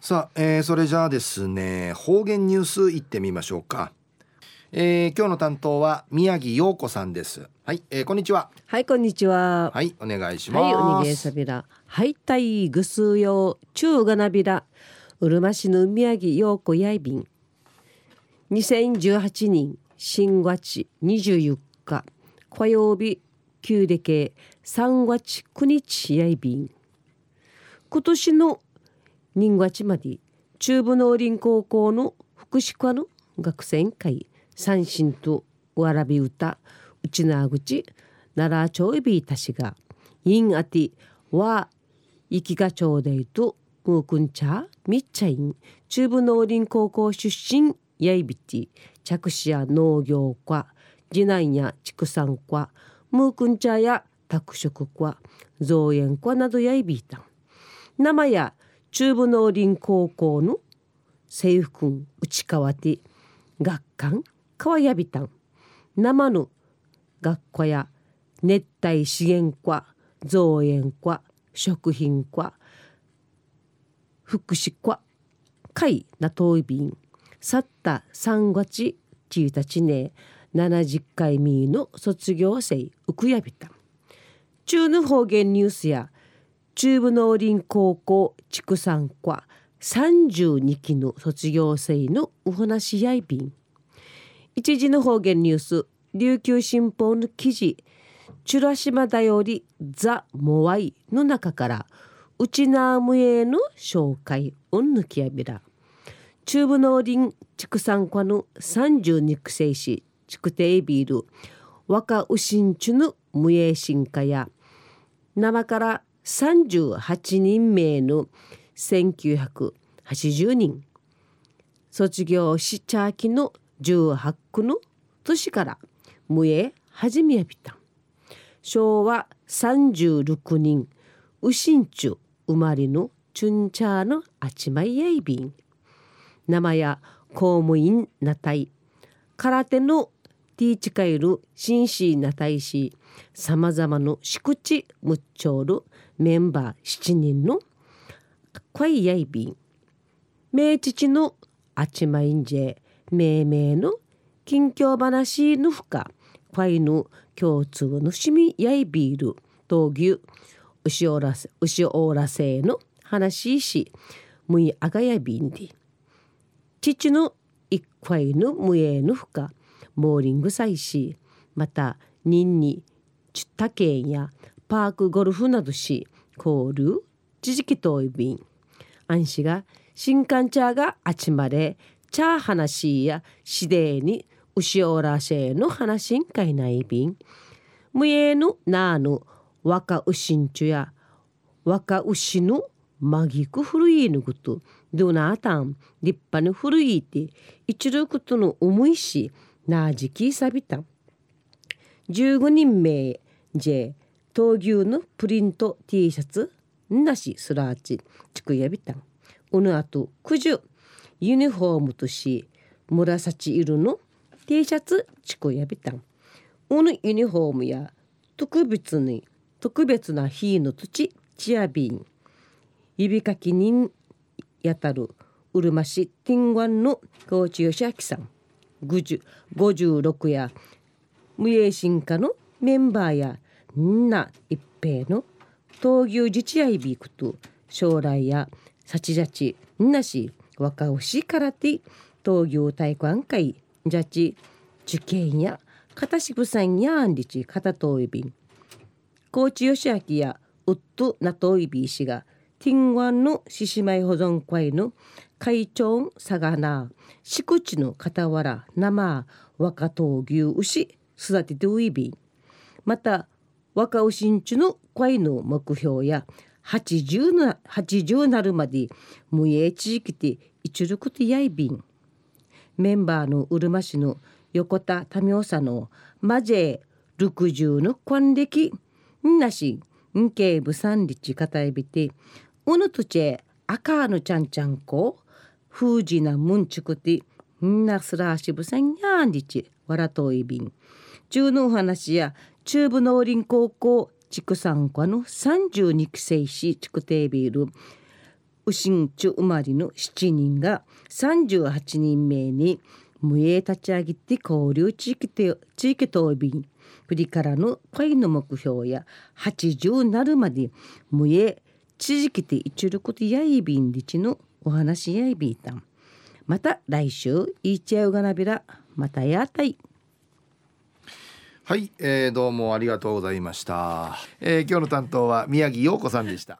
さあ、えー、それじゃあですね方言ニュースいってみましょうか、えー、今日の担当は宮城陽子さんです。はい、えー、こんにちは。はいこんにちは。はいお願いします。はいおにげさびら。はいたいぐすよ中がなびら。うるま市の宮城陽子やいびん。2018年新月24日火曜日旧でけ3月9日やいびん。今年の人月まで中部農林高校の福祉科の学生会三振とわらび歌内縄口奈良町いびいたしがインアティは生きがちょうでいとムークンチャみっちゃいん中部農林高校出身やいびて着手や農業科次男や畜産科ムークンチャや拓殖科造園科などやいびいた。生や中部農林高校の制服内川て学館川やびたん生の学校や熱帯資源科造園科食品科福祉科会な遠い便去った3月1日ね70回目の卒業生ウクヤビタ中の方言ニュースや中部農林高校畜産科32期の卒業生のお話やいびん一時の方言ニュース琉球新報の記事チュラシマだよりザ・モワイの中からウチナームへの紹介を抜きやびら。中部農林畜産科の32期生士畜定ビール若牛新地の無営進化や生から38人名の1980人卒業しちゃきの18区の年から無営始めやびた昭和36人ウシンチュ生まれのチュンチャーのあちまいやいびん。生や公務員なたい。空手のティーチカイル紳士なたいしさまざまのしくちむっちょるメンバー7人のクイヤイビン名父のあちまいんじえ命名の近況話のふかファイヌ共通のしみやいビール闘牛牛おらせ牛おらせの話しむいあがやびんで父の一塊の無営のふかモーリング祭しまた人にチュッタケンやパークゴルフなどし交流知識といびん安心が新刊茶があちまれ茶話やしでに牛おらせの話んかいないびん。無えのなあの若牛んちゅや若牛のまぎく古いぬぐとどなあたん立派に古いって一度ことの思いしなじきさびた15人名 J 闘牛のプリント T シャツ。なしスラーチちくやびたん。うぬあとくじゅユニフォームとし紫色の T シャツ。ちくやびたん。うぬユニフォームや特別に特別な日の土チアビン。指かき人やたるうるま市ティンワンの高知義明さん。56や無営進化のメンバーやんな一平の闘牛自治会ビークと将来や幸じゃちなし若牛からて闘牛体育案会じゃち受験や片渋さんやんりち片といびん高知義明やウッドナトイビー氏がティンワンの獅子舞保存会の会長さがな敷地の傍ら生若闘牛牛育ててウイビンまた若牛んちの会の目標や80な80なるまで無営地域で一力でやいびん。メンバーのうるま市の横田民生さんのマジェ60の還暦んなしんけぶさんりちかたえびてうぬとちえ赤のちゃんちゃんこふうじなむんちくてんなすらしぶさんやんりちわらといびん。中のお話や中部農林高校畜産科の32期生し畜定ビール牛んちゅ生まれの7人が38人目に無営立ち上げて交流地域て地域とびん。振りからの会の目標や80なるまで無営地域て一ることやいびんりちのお話やいびいたん。また来週いいちゃうがなびらまたやたい。はい、えー、どうもありがとうございました、えー、今日の担当は宮城洋子さんでした。